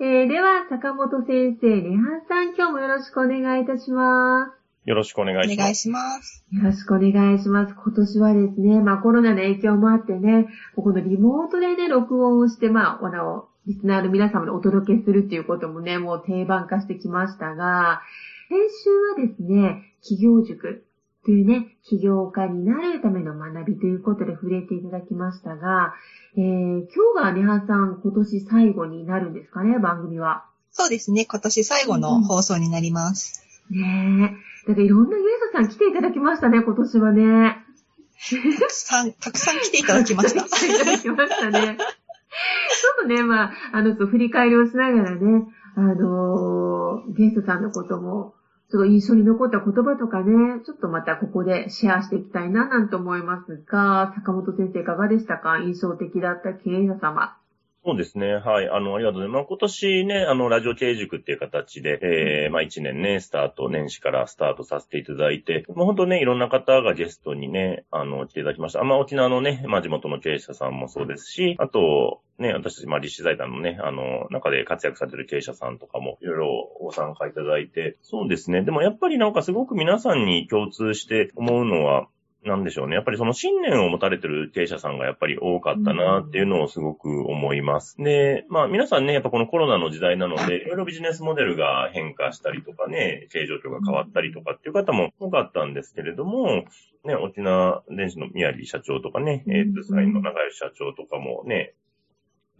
えー、では、坂本先生、ネハさん、今日もよろしくお願いいたします。よろしくお願いします。お願いします。よろしくお願いします。今年はですね、まあコロナの影響もあってね、このリモートでね、録音をして、まあ、あの、リスナーの皆様にお届けするっていうこともね、もう定番化してきましたが、先週はですね、企業塾というね、起業家になるための学びということで触れていただきましたが、えー、今日がネハさん、今年最後になるんですかね、番組は。そうですね、今年最後の放送になります。うん、ねえ。だからいろんなゲストさん来ていただきましたね、今年はね。たくさん、たくさん来ていただきました。来ていただきましたね。ちょっとね、まあ、あの、振り返りをしながらね、あのー、ゲストさんのことも、ちょっと印象に残った言葉とかね、ちょっとまたここでシェアしていきたいななんて思いますが、坂本先生いかがでしたか？印象的だった経営者様。そうですね。はい。あの、ありがとうございます。まあ、今年ね、あの、ラジオ経営塾っていう形で、えー、まあ、一年ね、スタート、年始からスタートさせていただいて、もう本当ね、いろんな方がゲストにね、あの、来ていただきました。まあ、沖縄のね、まあ、地元の経営者さんもそうですし、あと、ね、私たち、まあ、立志財団のね、あの、中で活躍されてる経営者さんとかも、いろいろご参加いただいて、そうですね。でもやっぱりなんかすごく皆さんに共通して思うのは、なんでしょうね。やっぱりその信念を持たれてる経営者さんがやっぱり多かったなっていうのをすごく思います。で、まあ皆さんね、やっぱこのコロナの時代なので、いろいろビジネスモデルが変化したりとかね、経営状況が変わったりとかっていう方も多かったんですけれども、ね、沖縄電子の宮城社長とかね、えー、と、サインの長吉社長とかもね、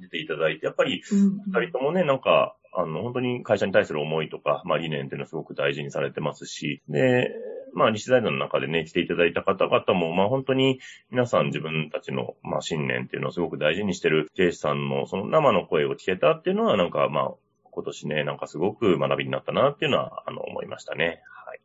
出ていただいて、やっぱり二人ともね、なんか、あの、本当に会社に対する思いとか、まあ理念っていうのはすごく大事にされてますし、で、まあ、西財団の中でね、来ていただいた方々も、まあ、本当に皆さん自分たちの、まあ、信念っていうのをすごく大事にしてる経営者さんの、その生の声を聞けたっていうのは、なんか、まあ、今年ね、なんかすごく学びになったなっていうのは、あの、思いましたね。はい。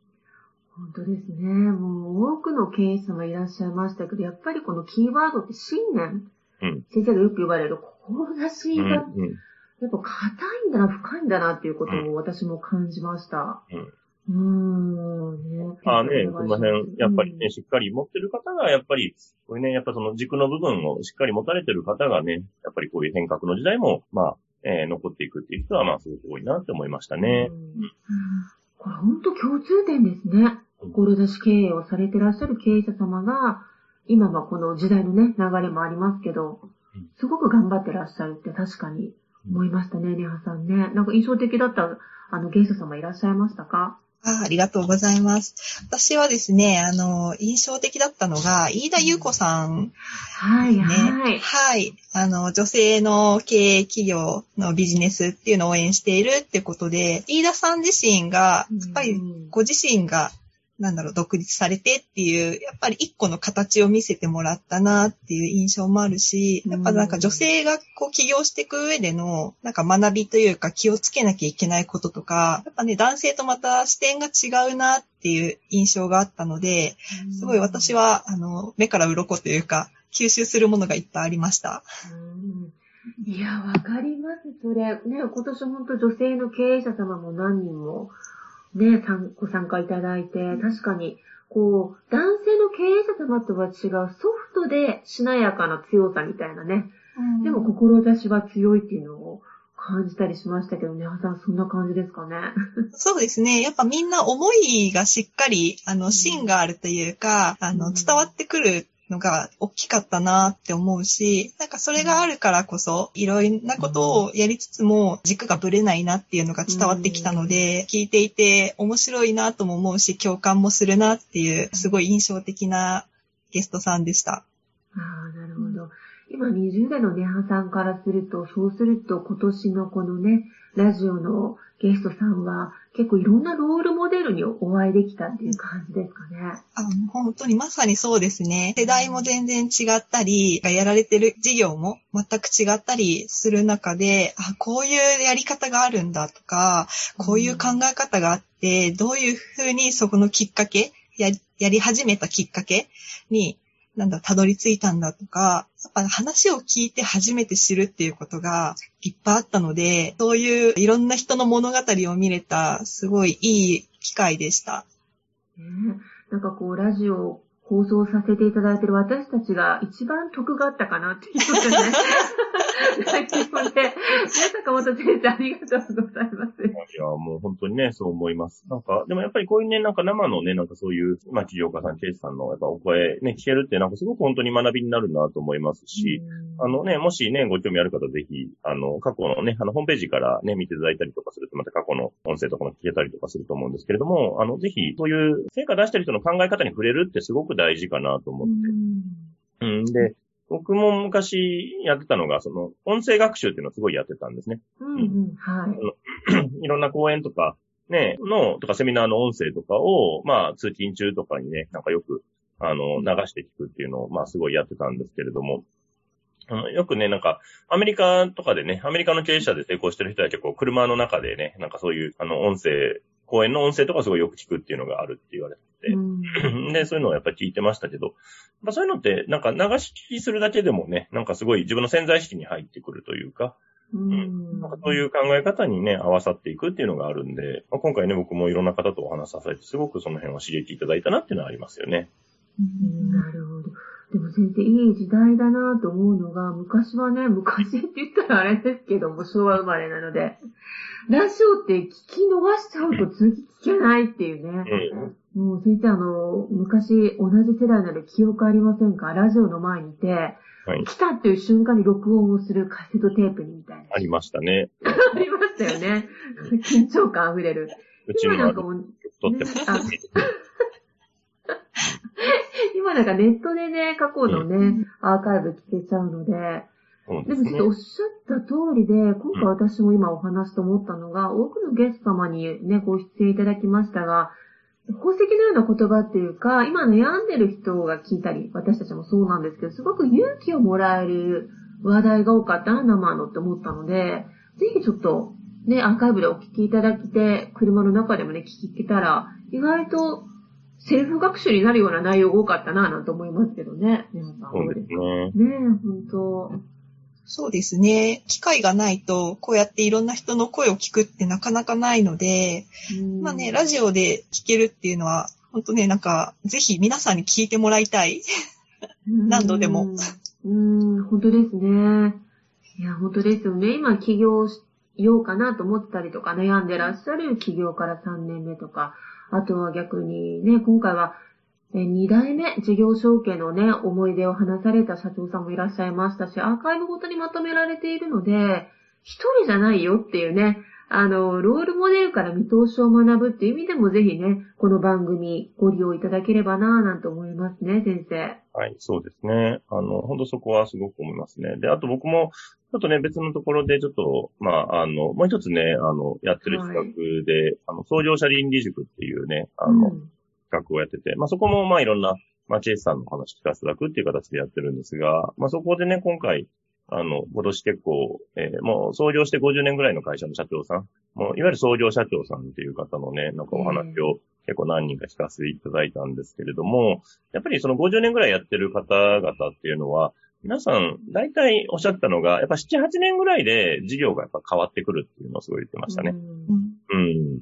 本当ですね。もう、多くの経営者様いらっしゃいましたけど、やっぱりこのキーワードって信念。うん。先生がよく言われる、志が、うんうん、やっぱ硬いんだな、深いんだなっていうことを私も感じました。うん。うん、ね。まあね、この辺、やっぱりね、しっかり持ってる方が、やっぱり、これね、やっぱその軸の部分をしっかり持たれてる方がね、やっぱりこういう変革の時代も、まあ、えー、残っていくっていう人は、まあ、すごく多いなって思いましたね。うん、これ本当共通点ですね。志経営をされてらっしゃる経営者様が、今はこの時代のね、流れもありますけど、すごく頑張ってらっしゃるって確かに思いましたね、ネハさんね。なんか印象的だった、あの、芸者様いらっしゃいましたか？あありがとうございます。私はですね、あの、印象的だったのが、飯田優子さん、はい、はい。はい。あの、女性の経営企業のビジネスっていうのを応援しているってことで、飯田さん自身が、やっぱりご自身がなんだろう、独立されてっていう、やっぱり一個の形を見せてもらったなっていう印象もあるし、やっぱなんか女性がこう起業していく上での、なんか学びというか気をつけなきゃいけないこととか、やっぱね、男性とまた視点が違うなっていう印象があったので、すごい私は、あの、目から鱗というか、吸収するものがいっぱいありました。いや、わかります、それ。ね、今年本当女性の経営者様も何人もね、ご参加いただいて、確かに、こう、男性の経営者様とは違うソフトでしなやかな強さみたいなね。うん、でも、志は強いっていうのを感じたりしましたけどね、はさん、そんな感じですかね。そうですね。やっぱみんな思いがしっかり、あの、芯があるというか、あの、伝わってくるのが大きかったなって思うし、なんかそれがあるからこそ、いろんなことをやりつつも軸がぶれないなっていうのが伝わってきたので、聞いていて面白いなとも思うし、共感もするなっていう、すごい印象的なゲストさんでした。今20代のネハさんからすると、そうすると今年のこのね、ラジオのゲストさんは結構いろんなロールモデルにお会いできたっていう感じですかね。あ本当にまさにそうですね。世代も全然違ったり、やられてる事業も全く違ったりする中で、あ、こういうやり方があるんだとか、こういう考え方があって、どういうふうにそこのきっかけ、ややり始めたきっかけになんだ、たどり着いたんだとか、やっぱ話を聞いて初めて知るっていうことがいっぱいあったので、そういういろんな人の物語を見れた、すごいいい機会でした。ね、なんかこう、ラジオ放送させていただいている私たちが一番得があったかなっていうね。最近もね、坂本先生ありがとうございます。いや、もう本当にね、そう思います。なんか、でもやっぱりこういうね、なんか生のね、なんかそういう、まあ、企業家さん、ケイスさんのやっぱお声ね、聞けるってなんかすごく本当に学びになるなと思いますし、あのね、もしね、ご興味ある方ぜひ、あの、過去のね、あの、ホームページからね、見ていただいたりとかすると、また過去の音声とかも聞けたりとかすると思うんですけれども、あの、ぜひ、そういう成果出してる人の考え方に触れるってすごく大事かなと思って。うん、で、僕も昔やってたのが、その、音声学習っていうのをすごいやってたんですね。うん、うん、はい。いろんな講演とか、ね、の、とかセミナーの音声とかを、まあ、通勤中とかにね、なんかよく、あの、流して聞くっていうのを、まあ、すごいやってたんですけれども、あのよくね、なんか、アメリカとかでね、アメリカの経営者で成功してる人は結構車の中でね、なんかそういう、あの、音声講演の音声とかすごいよく聞くっていうのがあるって言われてて、うん、で、そういうのをやっぱり聞いてましたけど、まあ、そういうのって、なんか流し聞きするだけでもね、なんかすごい自分の潜在意識に入ってくるというか、うん、なんかそういう考え方にね、合わさっていくっていうのがあるんで、まあ、今回ね、僕もいろんな方とお話しさせて、すごくその辺は刺激いただいたなっていうのはありますよね。うん、なるほど。でも先生、いい時代だなと思うのが、昔はね、昔って言ったらあれですけども、昭和生まれなので、ラジオって聞き逃しちゃうと次聞けないっていうね。うん、もう先生、あの、昔同じ世代なので記憶ありませんか？ラジオの前にいて、はい、来たっていう瞬間に録音をするカセットテープにみたいな。ありましたね。ありましたよね。緊張感溢れる。うちのなんかもう、撮ってます。今なんかネットでね、過去のね、うん、アーカイブ聞けちゃうので、でもちょっとおっしゃった通りで、今回私も今お話と思ったのが、多くのゲスト様にね、ご出演いただきましたが、宝石のような言葉っていうか、今悩んでる人が聞いたり、私たちもそうなんですけど、すごく勇気をもらえる話題が多かったな、生のって思ったので、ぜひちょっと、ね、アーカイブでお聞きいただきて、車の中でもね、聞けたら、意外とセルフ学習になるような内容が多かったな、なんて思いますけどね。皆さん。そうですね。ねえ、本当そうですね。機会がないと、こうやっていろんな人の声を聞くってなかなかないので、まあね、ラジオで聞けるっていうのは、本当ね、なんか、ぜひ皆さんに聞いてもらいたい。何度でも。うん、本当ですね。いや、本当ですよね。今起業しようかなと思ってたりとか悩んでらっしゃる起業から3年目とか、あとは逆にね、今回は2代目事業承継のね、思い出を話された社長さんもいらっしゃいましたし、アーカイブごとにまとめられているので、一人じゃないよっていうね、あの、ロールモデルから見通しを学ぶっていう意味でもぜひね、この番組ご利用いただければなぁなんて思いますね、先生。はい、そうですね。あの、本当そこはすごく思いますね。で、あと僕も、ちょっとね、別のところでちょっと、まあ、あの、もう一つね、あの、やってる企画で、はい、あの、創業者倫理塾っていうね、あの、うん企画をやってて、まあそこもまあいろんな、まあチェイスさんの話聞かせていただくっていう形でやってるんですが、まあそこでね、今回、あの、今年結構、えー、もう創業して50年ぐらいの会社の社長さん、もういわゆる創業社長さんっていう方のね、なんかお話を結構何人か聞かせていただいたんですけれども、やっぱりその50年ぐらいやってる方々っていうのは、皆さん、大体おっしゃったのが、やっぱ7、8年ぐらいで事業がやっぱ変わってくるっていうのをすごい言ってましたね。うん。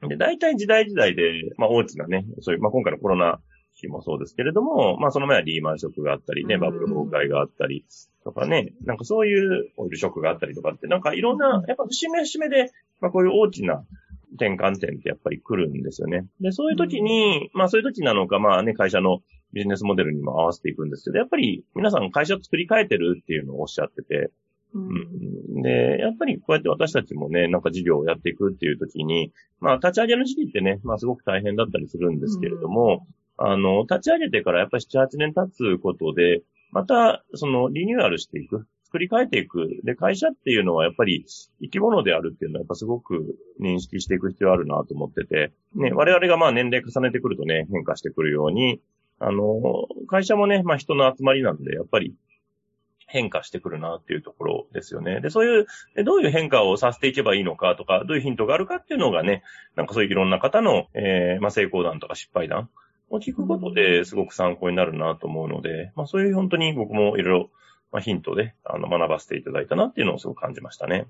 うんで、大体時代時代で、まあ大きなね、そういう、まあ今回のコロナ期もそうですけれども、まあその前はリーマンショックがあったりね、バブル崩壊があったりとかね、なんかそういうオイルショックがあったりとかって、なんかいろんな、やっぱ節目節目で、まあこういう大きな転換点ってやっぱり来るんですよね。で、そういう時に、まあそういう時なのか、まあね、会社のビジネスモデルにも合わせていくんですけど、やっぱり皆さん会社を作り変えてるっていうのをおっしゃってて、うん、で、やっぱりこうやって私たちもね、なんか事業をやっていくっていう時に、まあ立ち上げの時期ってね、まあすごく大変だったりするんですけれども、うん、あの、立ち上げてからやっぱり7、8年経つことで、また、そのリニューアルしていく。作り変えていく。で、会社っていうのはやっぱり生き物であるっていうのはやっぱすごく認識していく必要あるなと思ってて、ね、我々がまあ年齢重ねてくるとね、変化してくるように、あの、会社もね、まあ人の集まりなんで、やっぱり変化してくるなっていうところですよね。で、そういう、どういう変化をさせていけばいいのかとか、どういうヒントがあるかっていうのがね、なんかそういういろんな方の、えー、まあ成功談とか失敗談を聞くことですごく参考になるなと思うので、まあそういう本当に僕もいろいろまあ、ヒントで、あの、学ばせていただいたなっていうのをすごく感じましたね。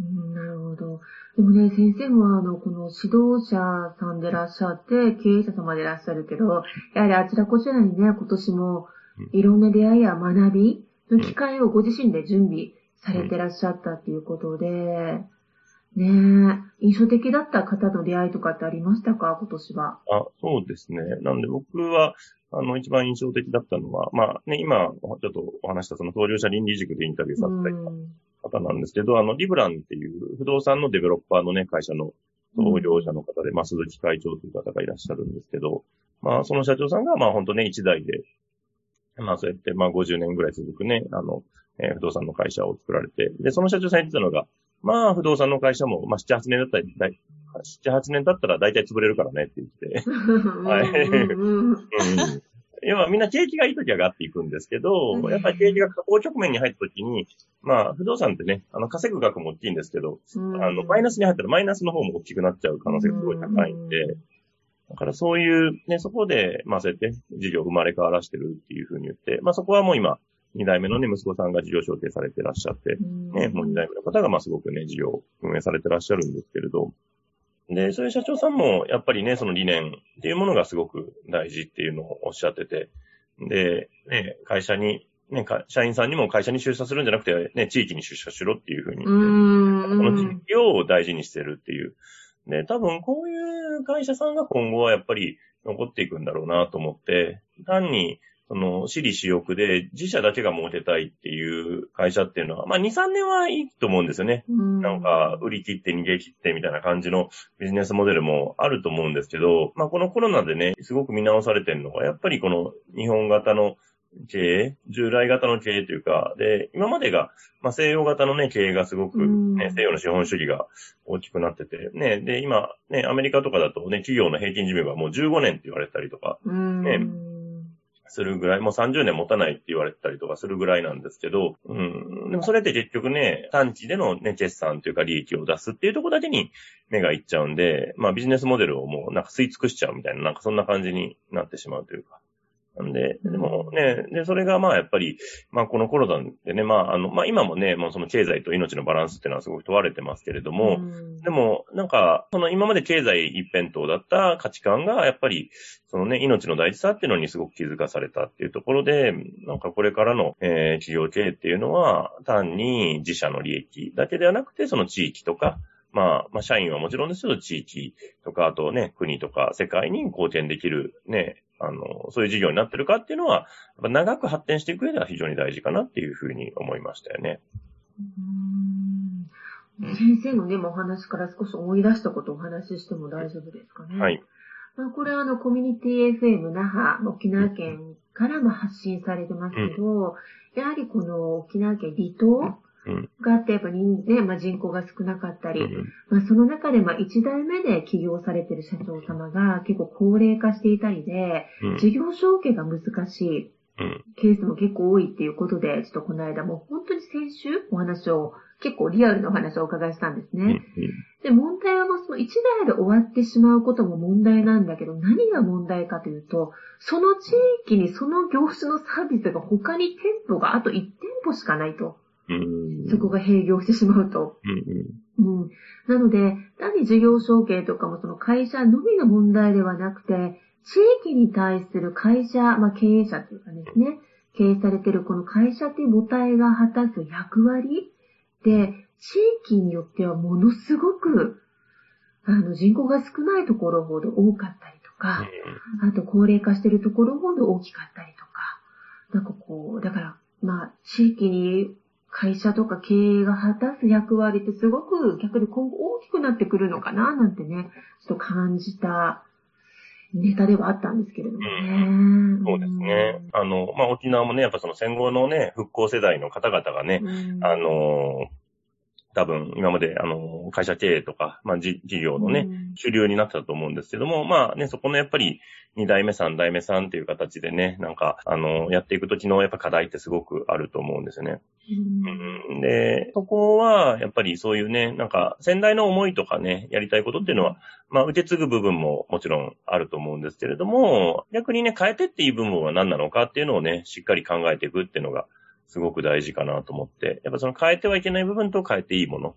うん、なるほど。でもね、先生もあの、この指導者さんでいらっしゃって、経営者様でいらっしゃるけど、やはりあちらこちらにね、今年もいろんな出会いや学びの機会をご自身で準備されてらっしゃったっていうことで、ねえ、印象的だった方の出会いとかってありましたか？今年は。あ、そうですね。なんで僕は、あの、一番印象的だったのは、まあね、今、ちょっとお話したその創業者倫理塾でインタビューさせた方なんですけど、あの、リブランっていう不動産のデベロッパーのね、会社の創業者の方で、まあ、鈴木会長という方がいらっしゃるんですけど、まあ、その社長さんが、まあ、本当ね、一代で、まあ、そうやって、まあ、50年ぐらい続くね、あの、えー、不動産の会社を作られて、で、その社長さん言ってたのが、まあ、不動産の会社も、まあ、7、8年だったら、7、8年経ったら大体潰れるからねって言って。はい。うん。要はみんな景気がいい時は上がっていくんですけど、やっぱり景気が下降局面に入った時に、まあ、不動産ってね、あの、稼ぐ額も大きいんですけど、あの、マイナスに入ったらマイナスの方も大きくなっちゃう可能性がすごい高いんで、だからそういう、ね、そこで、まあ、そうやって事業生まれ変わらしてるっていうふうに言って、まあ、そこはもう今、二代目のね、息子さんが事業承継されてらっしゃって、ね、もう二代目の方が、まあ、すごくね、事業運営されてらっしゃるんですけれど、で、そういう社長さんも、やっぱりね、その理念っていうものがすごく大事っていうのをおっしゃってて、で、ね、会社に、ね、社員さんにも会社に出社するんじゃなくて、ね、地域に出社しろっていうふうに、この地域を大事にしてるっていう。で、多分こういう会社さんが今後はやっぱり残っていくんだろうなと思って、単にその、私利私欲で自社だけが儲けたいっていう会社っていうのは、まあ2、3年はいいと思うんですよね。ん。なんか、売り切って逃げ切ってみたいな感じのビジネスモデルもあると思うんですけど、まあこのコロナでね、すごく見直されてるのが、やっぱりこの日本型の経営、従来型の経営というか、で、今までが、まあ、西洋型のね、経営がすごく、ね、西洋の資本主義が大きくなってて、ね、で、今、ね、アメリカとかだとね、企業の平均寿命がもう15年って言われたりとか、ね、するぐらい、もう30年持たないって言われたりとかするぐらいなんですけど、うん。でもそれって結局ね、短期でのね、決算というか利益を出すっていうとこだけに目がいっちゃうんで、まあビジネスモデルをもうなんか吸い尽くしちゃうみたいな、なんかそんな感じになってしまうというか。なんで、でもね、で、それがまあやっぱり、まあこのコロナでね、まああの、まあ今もね、もうその経済と命のバランスっていうのはすごく問われてますけれども、でもなんか、その今まで経済一辺倒だった価値観がやっぱり、そのね、命の大事さっていうのにすごく気づかされたっていうところで、なんかこれからの、えー、企業経営っていうのは、単に自社の利益だけではなくて、その地域とか、まあ、まあ、社員はもちろんですけど、地域とか、あとね、国とか世界に貢献できるね、あの、そういう事業になってるかっていうのは、長く発展していく上では非常に大事かなっていうふうに思いましたよね。先生のね、お話から少し思い出したことをお話ししても大丈夫ですかね。はい。まあ、これはあの、コミュニティ FM 那覇、沖縄県からも発信されてますけど、うん、やはりこの沖縄県離島があって、やっぱ人ね、まあ、人口が少なかったり、うん、まあ、その中で、まあ、一代目で起業されてる社長様が結構高齢化していたりで、うん、事業承継が難しいケースも結構多いっていうことで、ちょっとこの間も本当に先週お話を、結構リアルなお話をお伺いしたんですね。で、問題はもうその一台で終わってしまうことも問題なんだけど、何が問題かというと、その地域にその業種のサービスが他に店舗があと1店舗しかないと。そこが閉業してしまうと。うん、なので、単に事業承継とかもその会社のみの問題ではなくて、地域に対する会社、まあ、経営者というかですね、経営されているこの会社という母体が果たす役割で、地域によってはものすごく、あの、人口が少ないところほど多かったりとか、あと高齢化してるところほど大きかったりとか、なんかこう、だから、まあ、地域に会社とか経営が果たす役割ってすごく逆に今後大きくなってくるのかななんてね、ちょっと感じたネタではあったんですけれどもね。うん、そうですね。あの、まあ、沖縄もね、やっぱその戦後のね、復興世代の方々がね、うん、あの、多分、今まで、あの、会社経営とか、まあ、事業のね、主流になってたと思うんですけども、まあね、そこのやっぱり、二代目、三代目さんっていう形でね、なんか、あの、やっていくときのやっぱ課題ってすごくあると思うんですよね。うん、で、そこは、やっぱりそういうね、なんか、先代の思いとかね、やりたいことっていうのは、まあ、受け継ぐ部分ももちろんあると思うんですけれども、逆にね、変えてっていう部分は何なのかっていうのをね、しっかり考えていくっていうのが、すごく大事かなと思って、やっぱその変えてはいけない部分と変えていいもの。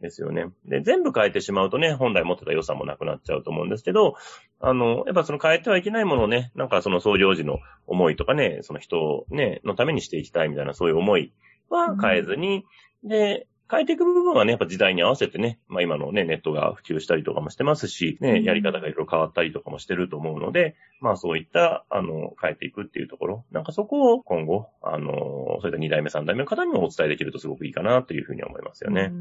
ですよね。で、全部変えてしまうとね、本来持ってた良さもなくなっちゃうと思うんですけど、あの、やっぱその変えてはいけないものをね、なんかその創業時の思いとかね、その人をね、のためにしていきたいみたいなそういう思いは変えずに、うん、で、変えていく部分はね、やっぱ時代に合わせてね、まあ今のね、ネットが普及したりとかもしてますし、ね、やり方がいろいろ変わったりとかもしてると思うので、まあそういった、あの、変えていくっていうところ、なんかそこを今後、あの、そういった2代目、3代目の方にもお伝えできるとすごくいいかなというふうに思いますよね。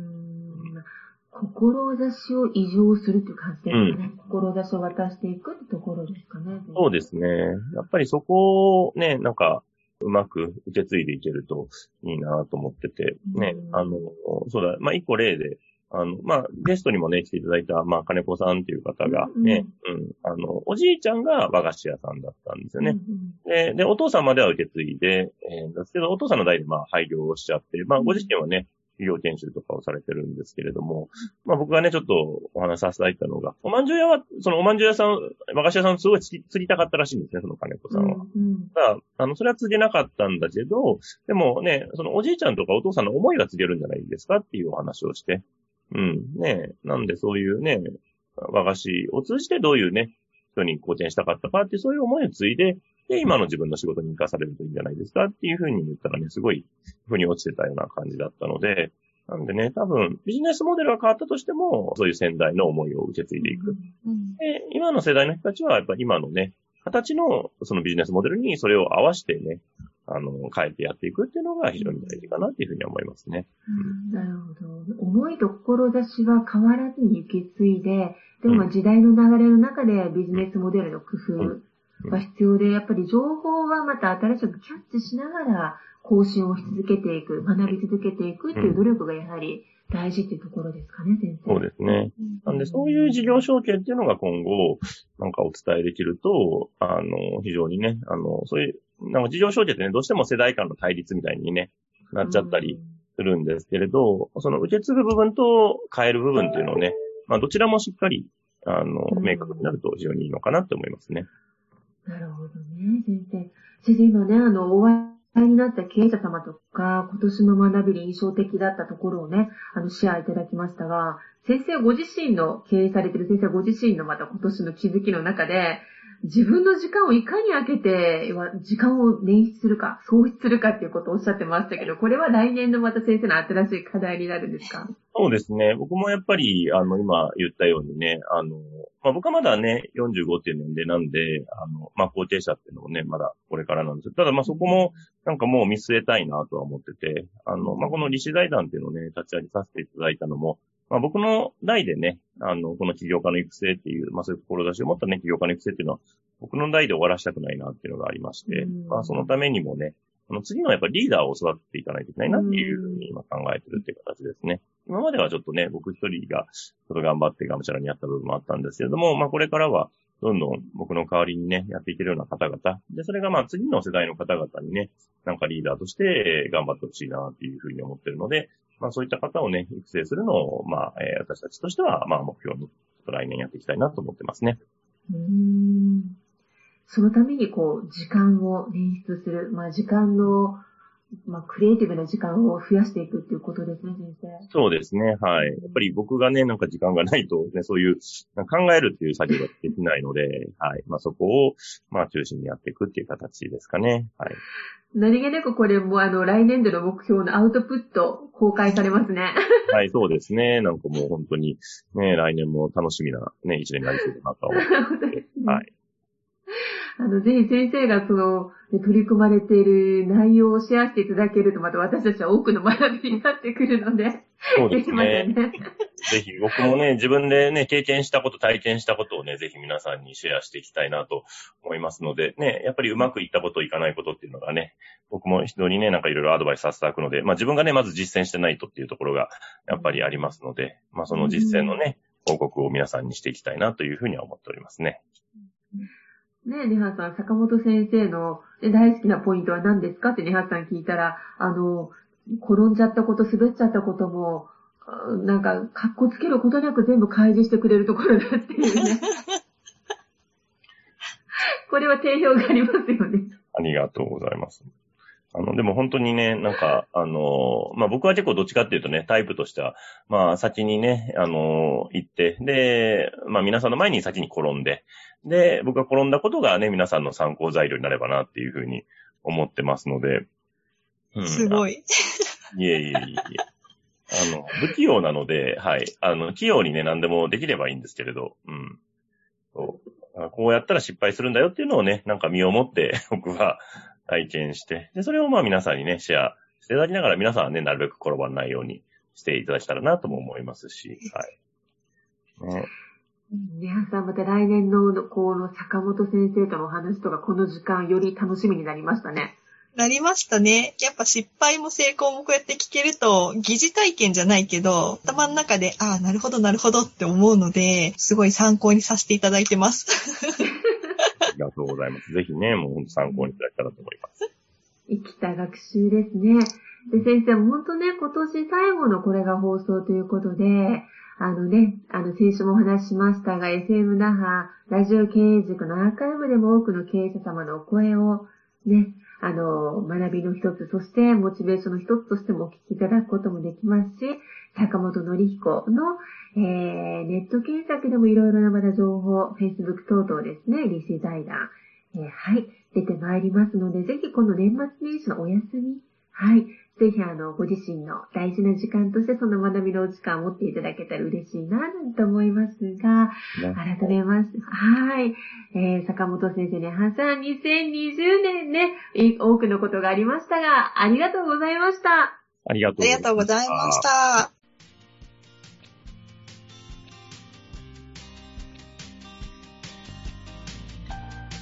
志を異常するっていう感じですかね。うん、志を渡していくってところですかね。そうですね。やっぱりそこをね、なんか、うまく受け継いでいけるといいなと思ってて、ね、うん、あの、そうだ、まあ、一個例で、あの、まあ、ゲストにもね、来ていただいた、まあ、金子さんっていう方がね、うん、うん、あの、おじいちゃんが和菓子屋さんだったんですよね。うん、で、で、お父さんまでは受け継いで、えー、ですけど、お父さんの代でまあ、廃業をしちゃって、まあ、ご自身はね、企業研修とかをされてるんですけれども、まあ僕がね、ちょっとお話しさせていただいたのが、おまんじゅう屋は、そのおまんじゅう屋さん、和菓子屋さんすごい釣りたかったらしいんですね、その金子さんは。うんうん、ただ、あの、それは釣れなかったんだけど、でもね、そのおじいちゃんとかお父さんの思いが釣れるんじゃないですかっていうお話をして、うん、ね、なんでそういうね、和菓子を通じてどういうね、人に貢献したかったかっていう、そういう思いを継いで、で、今の自分の仕事に活かされるといいんじゃないですかっていうふうに言ったらね、すごい、腑に落ちてたような感じだったので、なんでね、多分、ビジネスモデルが変わったとしても、そういう先代の思いを受け継いでいく。うん、で今の世代の人たちは、やっぱり今のね、形のそのビジネスモデルにそれを合わせてね、あの、変えてやっていくっていうのが非常に大事かなっていうふうに思いますね。うん、なるほど。思いと志は変わらずに受け継いで、でも時代の流れの中でビジネスモデルの工夫が必要で、やっぱり情報はまた新しくキャッチしながら、更新をし続けていく、学び続けていくっていう努力がやはり大事っていうところですかね、先生。そうですね。なんで、そういう事業承継っていうのが今後、なんかお伝えできると、あの、非常にね、あの、そういう、なんか事業承継ってね、どうしても世代間の対立みたいにね、なっちゃったりするんですけれど、その受け継ぐ部分と変える部分っていうのをね、まあ、どちらもしっかり、あの、明確になると非常にいいのかなって思いますね。なるほどね、先生。先生、今ね、あの、お会いになった経営者様とか、今年の学びに印象的だったところをね、あの、シェアいただきましたが、先生ご自身の、経営されてる先生ご自身のまた今年の気づきの中で、自分の時間をいかに空けて、時間を捻出するか、創出するかっていうことをおっしゃってましたけど、これは来年のまた先生の新しい課題になるんですか？そうですね。僕もやっぱり、あの、今言ったようにね、あの、まあ、僕はまだね、45っていう年齢なんで、あの、まあ、後継者っていうのもね、まだこれからなんですただ、まあ、そこも、なんかもう見据えたいなとは思ってて、あの、まあ、この理士財団っていうのをね、立ち上げさせていただいたのも、まあ、僕の代でね、あの、この起業家の育成っていう、まあ、そういう志を持ったね、起業家の育成っていうのは、僕の代で終わらせたくないなっていうのがありまして、まあ、そのためにもね、この次のやっぱリーダーを育てていかないといけないなっていうふうに今考えてるっていう形ですね。今まではちょっとね、僕一人がちょっと頑張ってがむしゃらにやった部分もあったんですけれども、まあこれからはどんどん僕の代わりにね、やっていけるような方々。で、それがまあ次の世代の方々にね、なんかリーダーとして頑張ってほしいなっていうふうに思ってるので、まあそういった方をね、育成するのを、まあ、えー、私たちとしては、まあ目標に、来年やっていきたいなと思ってますね。うんそのためにこう、時間を捻出する、まあ時間のまあ、クリエイティブな時間を増やしていくっていうことですね、先生。そうですね、はい。やっぱり僕がね、なんか時間がないと、ね、そういう、考えるっていう作業ができないので、はい。まあ、そこを、まあ、中心にやっていくっていう形ですかね。はい。何気なくこれもあの、来年度の目標のアウトプット公開されますね。はい、そうですね。なんかもう本当に、ね、来年も楽しみなね、一年になりそうだなと思って。ね、はい。あの、ぜひ先生がその、取り組まれている内容をシェアしていただけると、また私たちは多くの学びになってくるので、そうですね。ねぜひ僕もね、自分でね、経験したこと、体験したことをね、ぜひ皆さんにシェアしていきたいなと思いますので、ね、やっぱりうまくいったこと、いかないことっていうのがね、僕も人にね、なんかいろいろアドバイスさせていただくので、まあ自分がね、まず実践してないとっていうところが、やっぱりありますので、まあその実践のね、報告を皆さんにしていきたいなというふうには思っておりますね。ねえ、ネハさん、坂本先生の大好きなポイントは何ですか？ってネハさん聞いたら、あの、転んじゃったこと、滑っちゃったことも、なんか、格好つけることなく全部開示してくれるところだっていうね。これは定評がありますよね。ありがとうございます。あの、でも本当にね、なんか、あの、まあ、僕は結構どっちかっていうとね、タイプとしては、まあ、先にね、あの、行って、で、まあ、皆さんの前に先に転んで、で、僕が転んだことがね、皆さんの参考材料になればなっていうふうに思ってますので。うん、すごい。いえいえいえ。あの、不器用なので、はい。あの、器用にね、何でもできればいいんですけれど、うん。そうこうやったら失敗するんだよっていうのをね、なんか身をもって僕は体験して、で、それをまあ皆さんにね、シェアしていただきながら皆さんはね、なるべく転ばないようにしていただけたらなとも思いますし、はい。ね皆さんまた来年の、この坂本先生とのお話とか、この時間より楽しみになりましたね。なりましたね。やっぱ失敗も成功もこうやって聞けると、疑似体験じゃないけど、頭の中で、ああ、なるほど、なるほどって思うので、すごい参考にさせていただいてます。ありがとうございます。ぜひね、もう本当参考にいただけたらと思います。生きた学習ですね。で、先生、本当ね、今年最後のこれが放送ということで、あのね、あの、先週もお話ししましたが、FM 那覇、ラジオ経営塾のアーカイブでも多くの経営者様のお声をね、あの、学びの一つ、そしてモチベーションの一つとしてもお聞きいただくこともできますし、坂本のり彦の、えー、ネット検索でもいろいろなまだ情報、Facebook 等々ですね、リシ財団、えー、はい、出てまいりますので、ぜひこの年末年始のお休み、はい、ぜひあの、ご自身の大事な時間としてその学びの時間を持っていただけたら嬉しいな、なんて思いますが、改めまして、はい、えー、坂本先生ね、はさん、2020年ね、多くのことがありましたが、ありがとうございました。ありがとうございました。